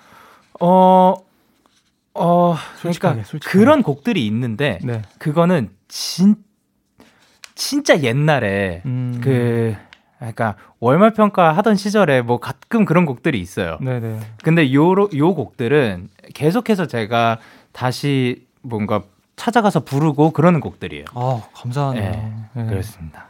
어, 어, 솔직하게, 그러니까 솔직하게. 그런 곡들이 있는데 네. 그거는 진 진짜 옛날에 음. 그 그러니까 월말 평가 하던 시절에 뭐 가끔 그런 곡들이 있어요. 네, 네. 근데 요, 요 곡들은 계속해서 제가 다시 뭔가 찾아가서 부르고 그러는 곡들이에요. 아, 감사하네요. 예, 예. 그렇습니다.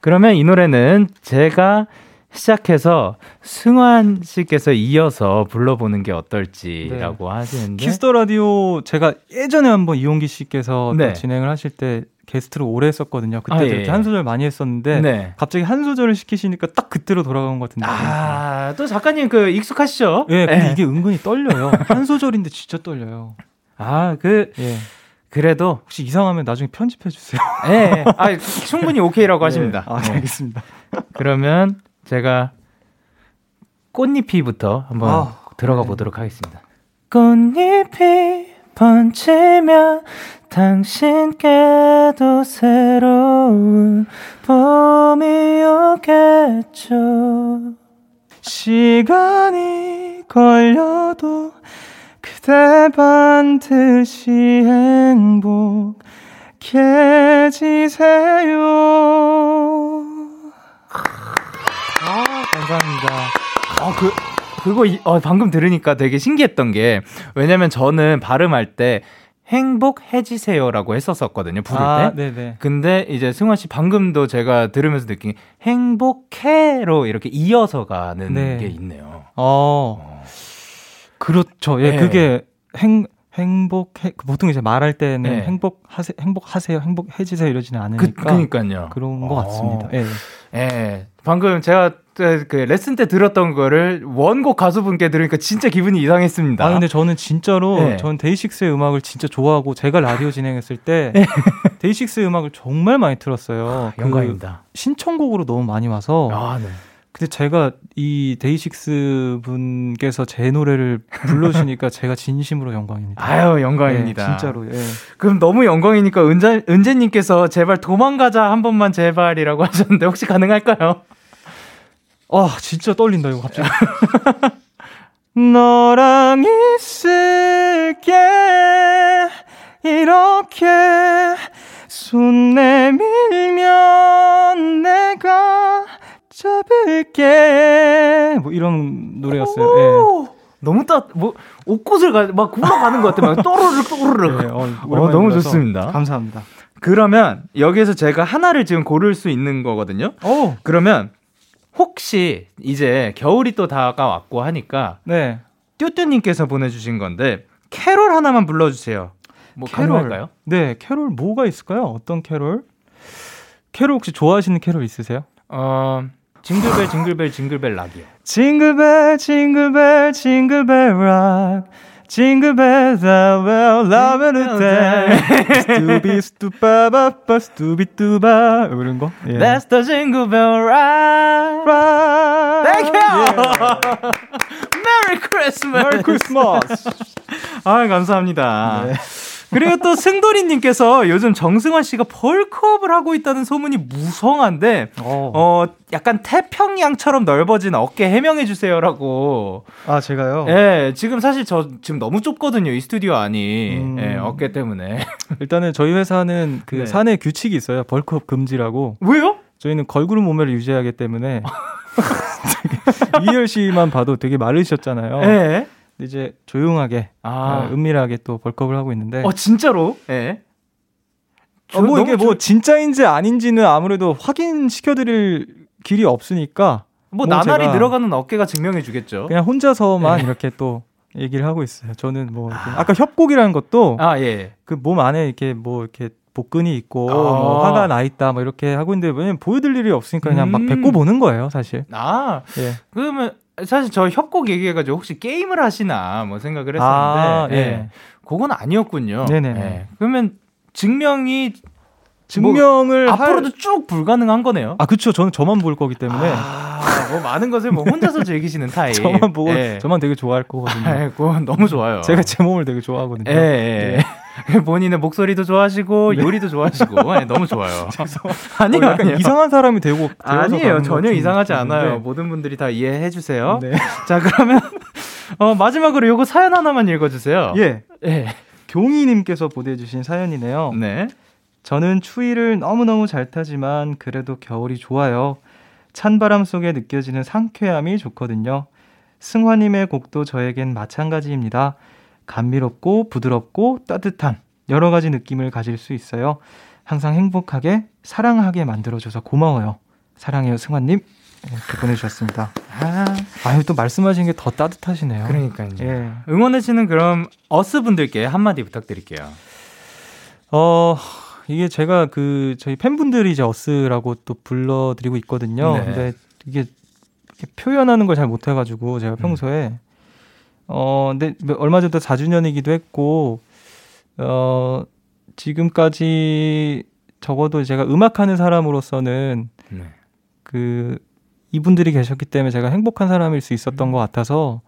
그러면 이 노래는 제가 시작해서 승환 씨께서 이어서 불러보는 게 어떨지라고 네. 하시는데 키스 더 라디오 제가 예전에 한번 이홍기 씨께서 네. 진행을 하실 때 게스트로 오래 했었거든요. 그때 아, 예. 이렇게 한 소절 많이 했었는데 네. 갑자기 한 소절을 시키시니까 딱 그때로 돌아간 것 같은데. 아, 또 작가님 그 익숙하시죠? 예, 네. 이게 은근히 떨려요. 한 소절인데 진짜 떨려요. 아, 그 예. 그래도 혹시 이상하면 나중에 편집해 주세요. 네, 아, 충분히 오케이라고 하십니다. 아, 알겠습니다. 그러면 제가 꽃잎이부터 한번 아, 들어가 네. 보도록 하겠습니다. 꽃잎이 번지면 당신께도 새로운 봄이 오겠죠. 시간이 걸려도 그대 반드시 행복해지세요. 아, 감사합니다. 아, 그, 그거, 어, 방금 들으니까 되게 신기했던 게, 왜냐면 저는 발음할 때, 행복해지세요라고 했었었거든요, 부를 아, 때. 네네. 근데 이제 승환 씨 방금도 제가 들으면서 느낀 게 행복해로 이렇게 이어서 가는 네. 게 있네요. 어. 어. 그렇죠. 예, 네. 그게 행, 행복해 보통 이제 말할 때는 네. 행복하세 행복하세요 행복해지세요 이러지는 않으니까 그, 그러니까요 그런 것 어. 같습니다. 예. 예. 방금 제가 그 레슨 때 들었던 거를 원곡 가수분께 들으니까 진짜 기분이 이상했습니다. 아 근데 저는 진짜로 네. 전 데이식스의 음악을 진짜 좋아하고 제가 라디오 진행했을 때 네. 데이식스의 음악을 정말 많이 들었어요. 아, 그 영광입니다. 그 신청곡으로 너무 많이 와서 아, 네. 근데 제가 이 데이식스 분께서 제 노래를 불러주시니까 제가 진심으로 영광입니다. 아유, 영광입니다. 네, 진짜로, 예. 그럼 너무 영광이니까 은재, 은재님께서 제발 도망가자 한 번만 제발이라고 하셨는데 혹시 가능할까요? 아, 진짜 떨린다, 이거 갑자기. 너랑 있을게, 이렇게 손 내밀면 내가 잡을게 뭐 이런 노래였어요. 예. 너무 따, 뭐, 옷꽃을 가, 막 굴러가는 것 같아요. 막 또르륵 또르륵. 네, 어, 어, 너무 좋습니다. 감사합니다. 그러면 여기에서 제가 하나를 지금 고를 수 있는 거거든요. 오. 그러면 혹시 이제 겨울이 또 다가왔고 하니까 네. 뚜뚜님께서 보내주신 건데 캐롤 하나만 불러주세요. 뭐 캐롤. 가능할까요? 네, 캐롤 뭐가 있을까요? 어떤 캐롤? 캐롤 혹시 좋아하시는 캐롤 있으세요? 어, 징글벨 징글벨 징글벨 락이요. 징글벨 징글벨 징글벨 락 징글벨 벨 라면은 때 스투비 스투바바바 스투비 뚜바 이런 거. 예. That's the jingle bell ride. ride. Thank you. Yeah. Merry Christmas. Merry Christmas. 아 감사합니다. 네. 그리고 또 승돌이님께서 요즘 정승환 씨가 벌크업을 하고 있다는 소문이 무성한데, 어, 어 약간 태평양처럼 넓어진 어깨 해명해 주세요라고. 아, 제가요? 예, 네, 지금 사실 저 지금 너무 좁거든요, 이 스튜디오 안이. 음... 네, 어깨 때문에. 일단은 저희 회사는 그 네. 사내 규칙이 있어요. 벌크업 금지라고. 왜요? 저희는 걸그룹 몸매를 유지하기 때문에. 이열 씨만 봐도 되게 마르셨잖아요. 네. 이제 조용하게 아. 어, 은밀하게 또 벌크업을 하고 있는데. 어 진짜로? 예. 네. 어, 뭐 이게 뭐 진짜인지 아닌지는 아무래도 확인 시켜드릴 길이 없으니까. 뭐, 뭐 나날이 늘어가는 어깨가 증명해주겠죠. 그냥 혼자서만 네. 이렇게 또 얘기를 하고 있어요. 저는 뭐 아. 아까 협곡이라는 것도 아 예. 그 몸 안에 이렇게 뭐 이렇게 복근이 있고 아. 뭐 화가 나 있다 뭐 이렇게 하고 있는데 왜냐면 보여드릴 일이 없으니까 그냥 음. 막 뱉고 보는 거예요 사실. 아 예. 그러면 사실 저 협곡 얘기해가지고 혹시 게임을 하시나 뭐 생각을 했었는데, 아, 예. 예. 그건 아니었군요. 네네. 예. 그러면 증명이 증명을 뭐 앞으로도 쭉 불가능한 거네요. 아, 그렇죠. 저는 저만 볼 거기 때문에. 아, 뭐 많은 것을 뭐 혼자서 즐기시는 타입. 저만 보고 예. 저만 되게 좋아할 거거든요. 아이고, 너무 좋아요. 제가 제 몸을 되게 좋아하거든요. 예. 예. 네. 본인의 목소리도 좋아하시고 네. 요리도 좋아하시고 네, 너무 좋아요. 아니요, 어, 약간 이상한 사람이 되고 아니에요. 전혀 이상하지 않아요. 모든 분들이 다 이해해 주세요. 네. 자, 그러면 어, 마지막으로 요거 사연 하나만 읽어 주세요. 예. 예. 경희 님께서 보내 주신 사연이네요. 네. 저는 추위를 너무너무 잘 타지만 그래도 겨울이 좋아요. 찬바람 속에 느껴지는 상쾌함이 좋거든요. 승화님의 곡도 저에겐 마찬가지입니다. 감미롭고 부드럽고 따뜻한 여러 가지 느낌을 가질 수 있어요. 항상 행복하게 사랑하게 만들어줘서 고마워요. 사랑해요, 승환님. 이렇게 보내주셨습니다. 아, 아유 또 말씀하신 게 더 따뜻하시네요. 그러니까요. 예. 응원해주는 그럼 어스 분들께 한마디 부탁드릴게요. 어 이게 제가 그 저희 팬분들이 이제 어스라고 또 불러드리고 있거든요. 네. 근데 이게 표현하는 걸 잘 못해가지고 제가 음. 평소에 음. 어 근데 얼마 전에 4주년이기도 했고 어 지금까지 적어도 제가 음악하는 사람으로서는 네. 그 이분들이 계셨기 때문에 제가 행복한 사람일 수 있었던 음. 것 같아서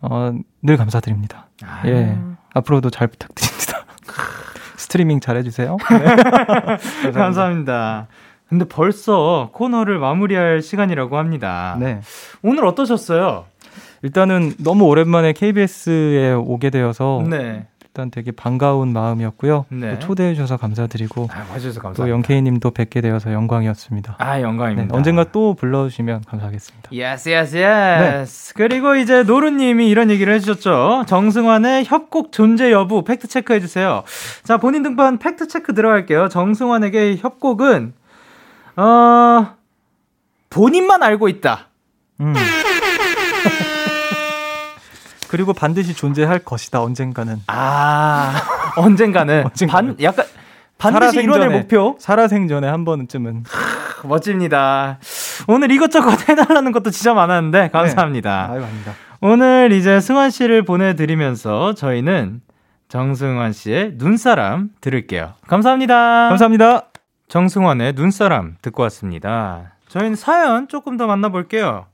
어, 늘 감사드립니다. 아. 예 앞으로도 잘 부탁드립니다. 스트리밍 잘 해주세요. 네. 감사합니다. 근데 벌써 코너를 마무리할 시간이라고 합니다. 네. 오늘 어떠셨어요? 일단은 너무 오랜만에 KBS에 오게 되어서 네. 일단 되게 반가운 마음이었고요. 네. 초대해 주셔서 감사드리고 아, 와주셔서 감사합니다. 또 영케이님도 뵙게 되어서 영광이었습니다. 아 영광입니다. 네, 언젠가 또 불러주시면 감사하겠습니다. Yes yes yes. 그리고 이제 노루님이 이런 얘기를 해주셨죠. 정승환의 협곡 존재 여부 팩트 체크해 주세요. 자 본인 등판 팩트 체크 들어갈게요. 정승환에게 협곡은 어 본인만 알고 있다. 음. 그리고 반드시 존재할 것이다 언젠가는. 아 언젠가는. 언젠가는. 반 약간 반드시 이뤄낼 목표. 살아생전에 한 번쯤은. 멋집니다. 오늘 이것저것 해달라는 것도 진짜 많았는데 감사합니다. 네. 아유, 아닙니다. 오늘 이제 승환 씨를 보내드리면서 저희는 정승환 씨의 눈사람 들을게요. 감사합니다. 감사합니다. 정승환의 눈사람 듣고 왔습니다. 저희는 사연 조금 더 만나볼게요.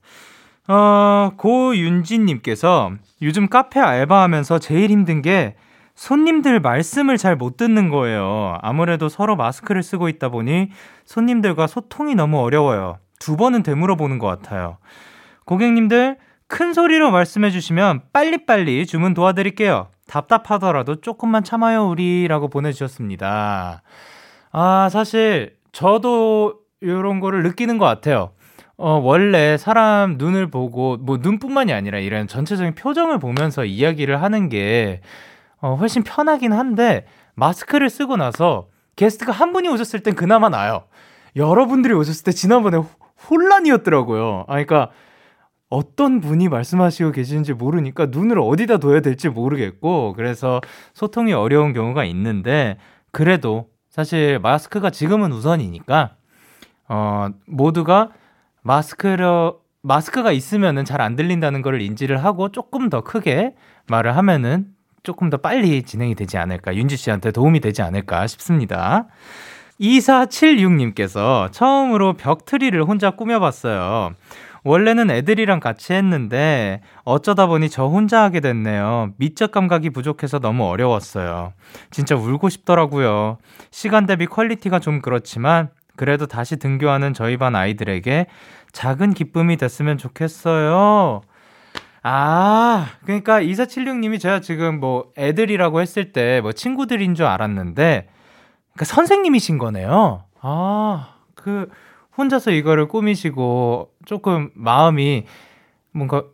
어, 고윤진님께서 요즘 카페 알바하면서 제일 힘든 게 손님들 말씀을 잘 못 듣는 거예요. 아무래도 서로 마스크를 쓰고 있다 보니 손님들과 소통이 너무 어려워요. 두 번은 되물어 보는 것 같아요. 고객님들, 큰 소리로 말씀해 주시면 빨리빨리 주문 도와드릴게요. 답답하더라도 조금만 참아요, 우리. 라고 보내주셨습니다. 아, 사실 저도 이런 거를 느끼는 것 같아요. 어, 원래 사람 눈을 보고, 뭐 눈뿐만이 아니라 이런 전체적인 표정을 보면서 이야기를 하는 게, 어, 훨씬 편하긴 한데, 마스크를 쓰고 나서 게스트가 한 분이 오셨을 땐 그나마 나아요. 여러분들이 오셨을 때 지난번에 혼란이었더라고요. 아, 그러니까 어떤 분이 말씀하시고 계시는지 모르니까 눈을 어디다 둬야 될지 모르겠고, 그래서 소통이 어려운 경우가 있는데, 그래도 사실 마스크가 지금은 우선이니까, 어, 모두가 마스크로 마스크가 있으면은 잘 안 들린다는 걸 인지를 하고 조금 더 크게 말을 하면은 조금 더 빨리 진행이 되지 않을까. 윤지 씨한테 도움이 되지 않을까 싶습니다. 2476님께서 처음으로 벽트리를 혼자 꾸며봤어요. 원래는 애들이랑 같이 했는데 어쩌다 보니 저 혼자 하게 됐네요. 미적 감각이 부족해서 너무 어려웠어요. 진짜 울고 싶더라고요. 시간 대비 퀄리티가 좀 그렇지만 그래도 다시 등교하는 저희 반 아이들에게 작은 기쁨이 됐으면 좋겠어요. 아, 그러니까 2476님이 제가 지금 뭐 애들이라고 했을 때 뭐 친구들인 줄 알았는데, 그러니까 선생님이신 거네요. 아, 그, 혼자서 이거를 꾸미시고 조금 마음이 뭔가,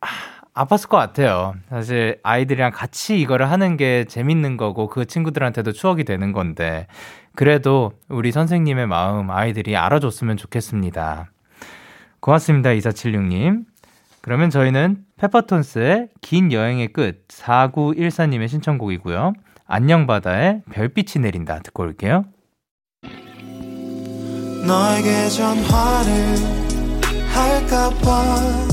아, 아팠을 것 같아요. 사실 아이들이랑 같이 이거를 하는 게 재밌는 거고 그 친구들한테도 추억이 되는 건데, 그래도 우리 선생님의 마음 아이들이 알아줬으면 좋겠습니다. 고맙습니다, 2476님. 그러면 저희는 페퍼톤스의 긴 여행의 끝 4914님의 신청곡이고요. 안녕 바다의 별빛이 내린다 듣고 올게요. 너에게 전화를 할까봐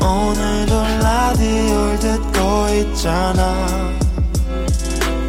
오늘도 라디오를 듣고 있잖아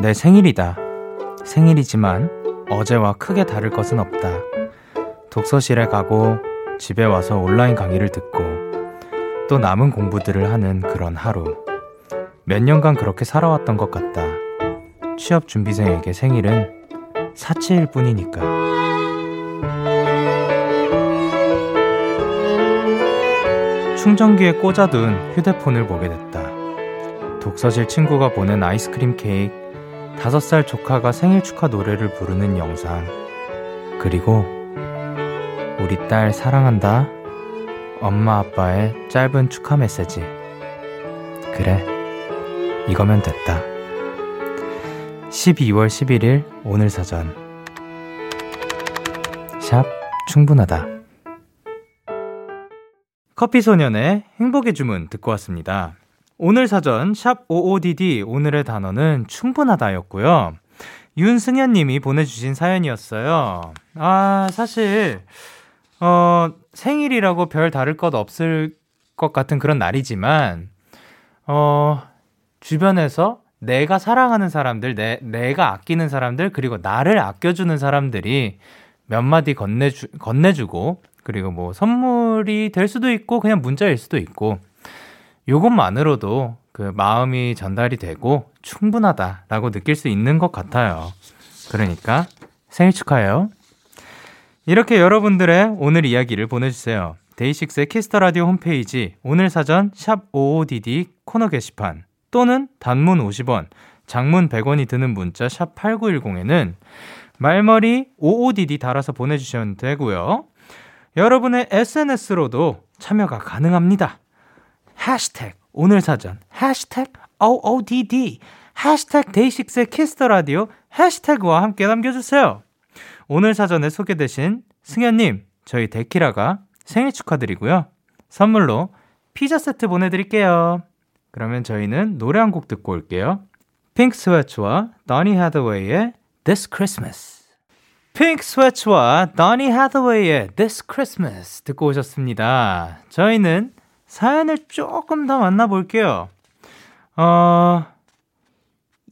내 생일이다. 생일이지만 어제와 크게 다를 것은 없다. 독서실에 가고 집에 와서 온라인 강의를 듣고 또 남은 공부들을 하는 그런 하루. 몇 년간 그렇게 살아왔던 것 같다. 취업 준비생에게 생일은 사치일 뿐이니까. 충전기에 꽂아둔 휴대폰을 보게 됐다. 독서실 친구가 보낸 아이스크림 케이크, 다섯 살 조카가 생일 축하 노래를 부르는 영상, 그리고 우리 딸 사랑한다. 엄마 아빠의 짧은 축하 메시지. 그래. 이거면 됐다. 12월 11일 오늘 사전. 샵 충분하다. 커피 소년의 행복의 주문 듣고 왔습니다. 오늘 사전 샵 OODD 오늘의 단어는 충분하다였고요. 윤승현 님이 보내주신 사연이었어요. 아, 사실, 어, 생일이라고 별 다를 것 없을 것 같은 그런 날이지만, 어, 주변에서 내가 사랑하는 사람들, 내, 내가 아끼는 사람들, 그리고 나를 아껴주는 사람들이 몇 마디 건네주, 건네주고, 그리고 뭐 선물이 될 수도 있고, 그냥 문자일 수도 있고, 요것만으로도 그 마음이 전달이 되고 충분하다라고 느낄 수 있는 것 같아요. 그러니까 생일 축하해요. 이렇게 여러분들의 오늘 이야기를 보내주세요. 데이식스의 키스 더 라디오 홈페이지 오늘 사전 샵 OODD 코너 게시판 또는 단문 50원, 장문 100원이 드는 문자 샵 8910에는 말머리 OODD 달아서 보내주시면 되고요. 여러분의 SNS로도 참여가 가능합니다. 해시태그 오늘 사전 해시태그 OODD 해시태그 데이식스의 키스 더 라디오 해시태그와 함께 남겨주세요. 오늘 사전에 소개되신 승현님, 저희 데키라가 생일 축하드리고요. 선물로 피자 세트 보내드릴게요. 그러면 저희는 노래 한 곡 듣고 올게요. 핑크 스웨츠와 더니 하드웨이의 This Christmas. 핑크 스웨츠와 더니 하드웨이의 This Christmas 듣고 오셨습니다. 저희는 사연을 조금 더 만나볼게요. 어,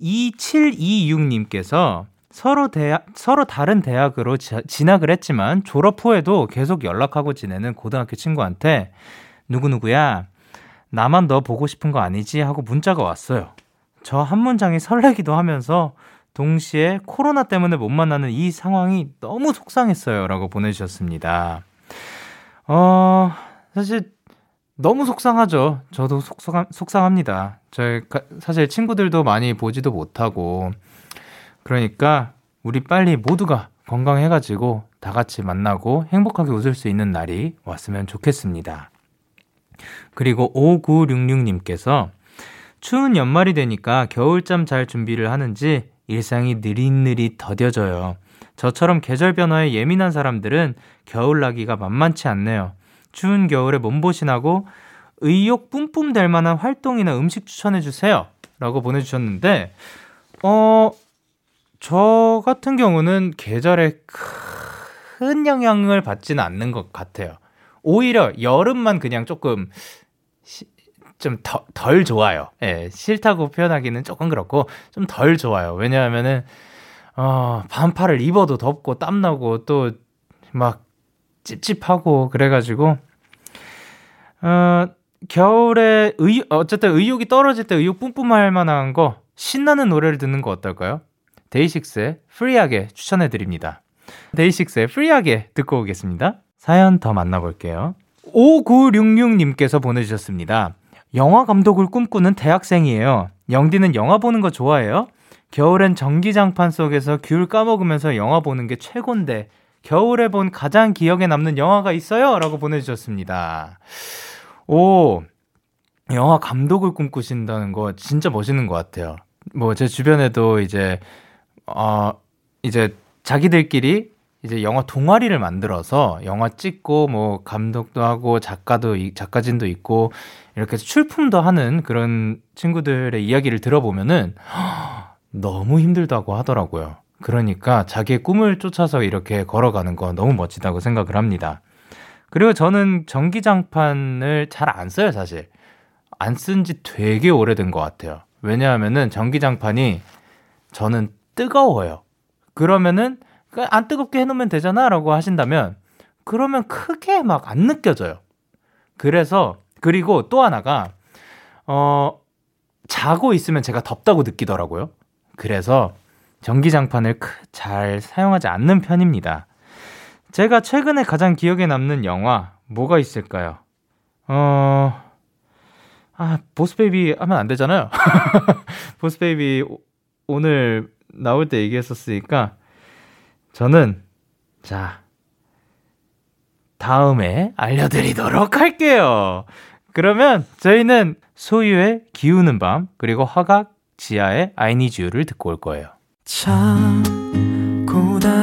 2726님께서 서로 대학, 서로 다른 대학으로 지, 진학을 했지만 졸업 후에도 계속 연락하고 지내는 고등학교 친구한테 누구누구야, 나만 너 보고 싶은 거 아니지? 하고 문자가 왔어요. 저 한 문장이 설레기도 하면서 동시에 코로나 때문에 못 만나는 이 상황이 너무 속상했어요. 라고 보내주셨습니다. 어, 사실 너무 속상하죠. 저도 속상, 속상합니다. 저희, 사실 친구들도 많이 보지도 못하고, 그러니까 우리 빨리 모두가 건강해가지고 다 같이 만나고 행복하게 웃을 수 있는 날이 왔으면 좋겠습니다. 그리고 5966님께서 추운 연말이 되니까 겨울잠 잘 준비를 하는지 일상이 느릿느릿 더뎌져요. 저처럼 계절 변화에 예민한 사람들은 겨울 나기가 만만치 않네요. 추운 겨울에 몸보신하고 의욕 뿜뿜 될 만한 활동이나 음식 추천해 주세요. 라고 보내주셨는데, 어, 저 같은 경우는 계절에 큰 영향을 받지는 않는 것 같아요. 오히려 여름만 그냥 조금 좀 덜 좋아요. 예, 싫다고 표현하기는 조금 그렇고 좀 덜 좋아요. 왜냐하면은 어, 반팔을 입어도 덥고 땀나고 또 막 찝찝하고 그래가지고 어, 겨울에 의, 어쨌든 의욕이 떨어질 때 의욕 뿜뿜할 만한 거 신나는 노래를 듣는 거 어떨까요? 데이식스의 Free하게 추천해 드립니다. 데이식스의 Free하게 듣고 오겠습니다. 사연 더 만나볼게요. 5966님께서 보내주셨습니다. 영화 감독을 꿈꾸는 대학생이에요. 영디는 영화 보는 거 좋아해요? 겨울엔 전기장판 속에서 귤 까먹으면서 영화 보는 게 최곤데 겨울에 본 가장 기억에 남는 영화가 있어요? 라고 보내주셨습니다. 오, 영화 감독을 꿈꾸신다는 거 진짜 멋있는 것 같아요. 뭐 제 주변에도 이제 어 이제 자기들끼리 이제 영화 동아리를 만들어서 영화 찍고 뭐 감독도 하고 작가도 작가진도 있고 이렇게 출품도 하는 그런 친구들의 이야기를 들어보면은 너무 힘들다고 하더라고요. 그러니까 자기의 꿈을 쫓아서 이렇게 걸어가는 거 너무 멋지다고 생각을 합니다. 그리고 저는 전기장판을 잘 안 써요, 사실. 안 쓴 지 되게 오래된 것 같아요. 왜냐하면은 전기장판이 저는 뜨거워요. 그러면은 그안 뜨겁게 해놓으면 되잖아 라고 하신다면 그러면 크게 막 안 느껴져요. 그래서 그리고 또 하나가 어 자고 있으면 제가 덥다고 느끼더라고요. 그래서 전기장판을 잘 사용하지 않는 편입니다. 제가 최근에 가장 기억에 남는 영화 뭐가 있을까요? 어, 아, 보스베이비 하면 안 되잖아요. 보스베이비 오늘 나올 때 얘기했었으니까, 저는, 자, 다음에 알려드리도록 할게요. 그러면 저희는 소유의 기우는 밤, 그리고 화각 지하의 you를 듣고 올 거예요. 참,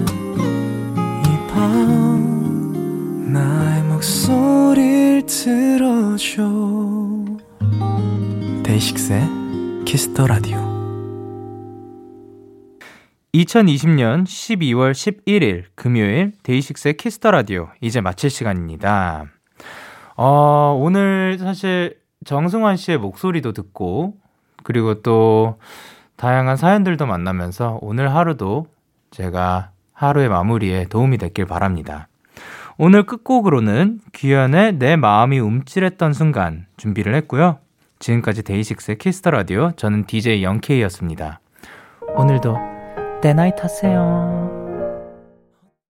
이 밤 나의 목소리를 들어줘. 데이식스의 키스 더 라디오 2020년 12월 11일 금요일 데이식스의 키스 더 라디오 이제 마칠 시간입니다. 어, 오늘 사실 정승환 씨의 목소리도 듣고 그리고 또 다양한 사연들도 만나면서 오늘 하루도 제가 하루의 마무리에 도움이 됐길 바랍니다. 오늘 끝곡으로는 규현의 내 마음이 움찔했던 순간 준비를 했고요. 지금까지 데이식스의 키스 더 라디오 저는 DJ 영케이였습니다. 오늘도 데나잇 하세요.